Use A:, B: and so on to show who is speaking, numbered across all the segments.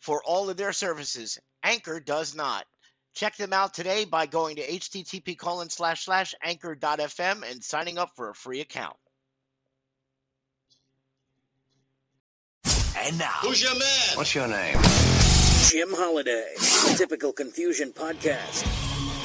A: for all of their services. Anchor does not. Check them out today by going to http colon slash slash anchor.fm and signing up for a free account.
B: And now,
C: Who's your man?
B: what's your name?
D: Jim Holiday, Typical Confusion Podcast.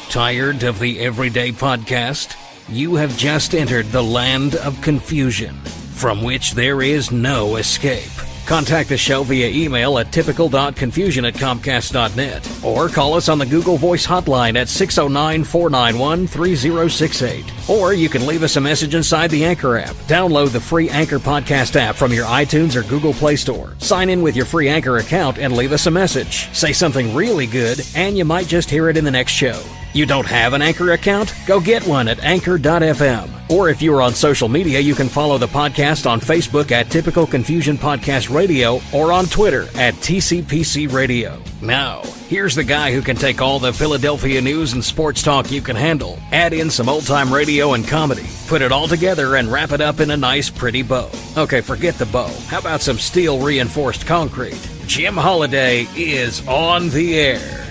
E: Tired of the everyday podcast? You have just entered the land of confusion, from which there is no escape. Contact the show via email at typical.confusion at comcast.net or call us on the Google Voice hotline at 609 491 3068. Or you can leave us a message inside the Anchor app. Download the free Anchor podcast app from your iTunes or Google Play Store. Sign in with your free Anchor account and leave us a message. Say something really good, and you might just hear it in the next show. You don't have an Anchor account? Go get one at anchor.fm. Or if you are on social media, you can follow the podcast on Facebook at Typical Confusion Podcast Radio or on Twitter at TCPC Radio. Now, here's the guy who can take all the Philadelphia news and sports talk you can handle, add in some old time radio and comedy, put it all together and wrap it up in a nice, pretty bow. Okay, forget the bow. How about some steel reinforced concrete? Jim Holiday is on the air.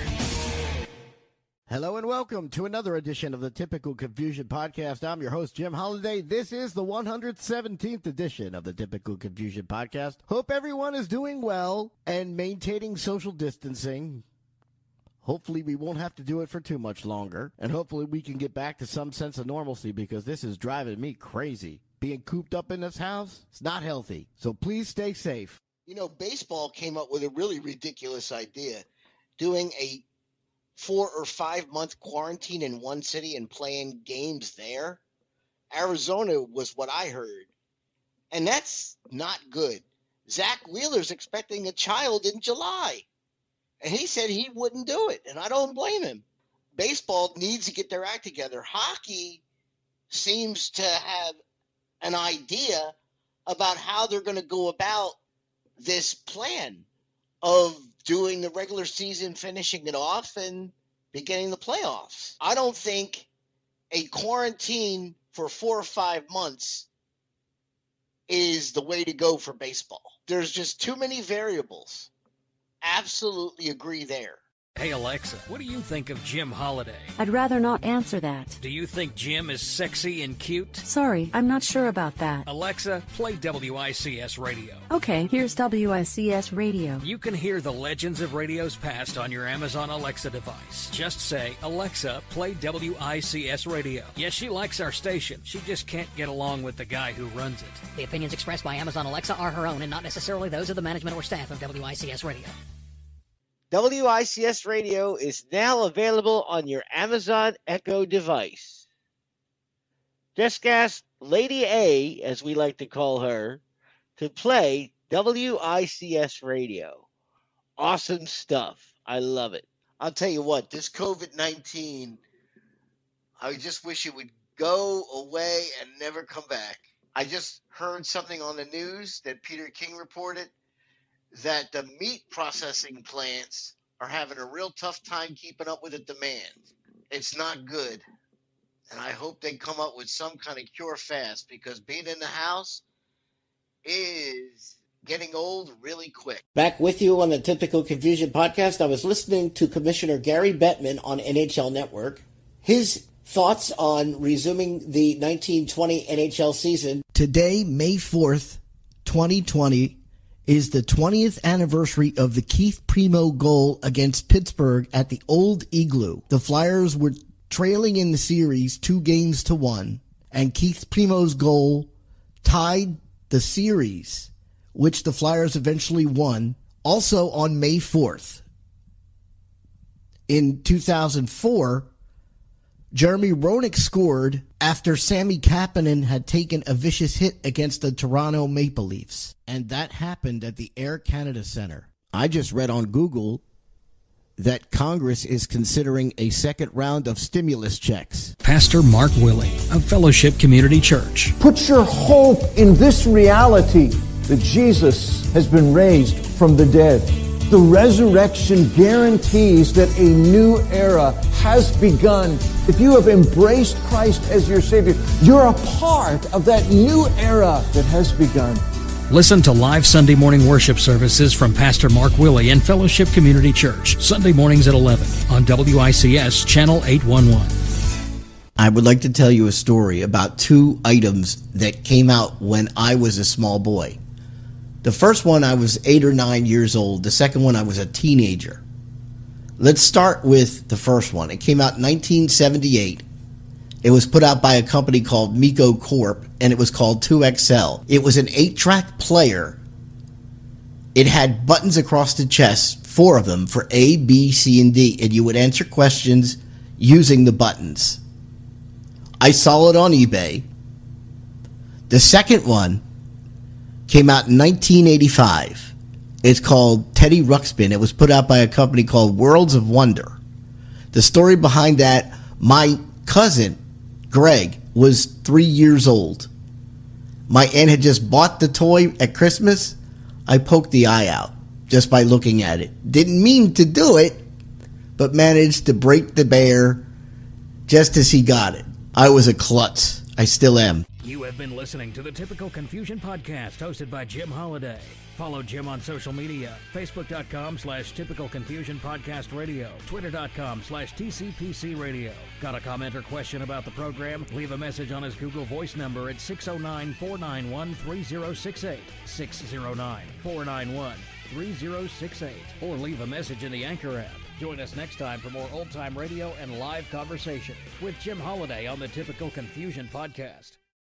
F: Hello and welcome to another edition of the Typical Confusion Podcast. I'm your host, Jim Holiday. This is the 117th edition of the Typical Confusion Podcast. Hope everyone is doing well and maintaining social distancing. Hopefully, we won't have to do it for too much longer. And hopefully, we can get back to some sense of normalcy because this is driving me crazy. Being cooped up in this house, it's not healthy. So please stay safe.
A: You know, baseball came up with a really ridiculous idea doing a four or five month quarantine in one city and playing games there. Arizona was what I heard. And that's not good. Zack Wheeler's expecting a child in July. And he said he wouldn't do it. And I don't blame him. Baseball needs to get their act together. Hockey seems to have an idea about how they're going to go about this plan of doing the regular season, finishing it off, and beginning the playoffs. I don't think a quarantine for four or five months is the way to go for baseball. There's just too many variables. Absolutely agree there.
E: Hey Alexa, what do you think of Jim Holiday?
G: I'd rather not answer that.
E: Do you think Jim is sexy and cute?
G: Sorry, I'm not sure about that.
E: Alexa, play WICS Radio.
G: Okay, here's WICS Radio.
E: You can hear the legends of radio's past on your Amazon Alexa device. Just say, Alexa, play WICS Radio. Yes, she likes our station. She just can't get along with the guy who runs it.
H: The opinions expressed by Amazon Alexa are her own and not necessarily those of the management or staff of WICS Radio.
A: WICS Radio is now available on your Amazon Echo device. Just ask Lady A, as we like to call her, to play WICS Radio. Awesome stuff. I love it. I'll tell you what, this COVID 19, I just wish it would go away and never come back. I just heard something on the news that Peter King reported that the meat processing plants are having a real tough time keeping up with the demand. It's not good. And I hope they come up with some kind of cure fast because being in the house is getting old really quick.
I: Back with you on the Typical Confusion podcast. I was listening to Commissioner Gary Bettman on NHL Network. His thoughts on resuming the 1920 NHL season.
F: Today, May 4th, 2020, is the 20th anniversary of the Keith Primeau goal against Pittsburgh at the Old Igloo. The Flyers were
A: trailing in the series two games to one, and Keith Primeau's goal tied the series, which the Flyers eventually won, also on May 4th. In 2004, Jeremy Roenick scored after Sami Kapanen had taken a vicious hit against the Toronto Maple Leafs. And that happened at the Air Canada Center. I just read on Google that Congress is considering a second round of stimulus checks.
E: Pastor Mark Willie of Fellowship Community Church.
J: Put your hope in this reality that Jesus has been raised from the dead. The resurrection guarantees that a new era has begun. If you have embraced Christ as your Savior, you're a part of that new era that has begun.
E: Listen to live Sunday morning worship services from Pastor Mark Willie and Fellowship Community Church, Sunday mornings at 11 on WICS Channel 811.
A: I would like to tell you a story about two items that came out when I was a small boy. The first one, I was eight or nine years old. The second one, I was a teenager. Let's start with the first one. It came out in 1978. It was put out by a company called Mego Corp, and it was called 2XL. It was an eight track player. It had buttons across the chest, four of them for A, B, C, and D, and you would answer questions using the buttons. I saw it on eBay. The second one came out in 1985. It's called Teddy Ruxpin. It was put out by a company called Worlds of Wonder. The story behind that, my cousin, Greg, was three years old. My aunt had just bought the toy at Christmas. I poked the eye out just by looking at it. Didn't mean to do it, but managed to break the bear just as he got it. I was a klutz. I still am.
E: You have been listening to the Typical Confusion Podcast hosted by Jim Holiday. Follow Jim on social media, facebook.com slash typical confusion podcast radio, twitter.com slash TCPC radio. Got a comment or question about the program? Leave a message on his Google voice number at 609-491-3068, 609-491-3068, or leave a message in the Anchor app. Join us next time for more old time radio and live conversation with Jim Holiday on the Typical Confusion Podcast.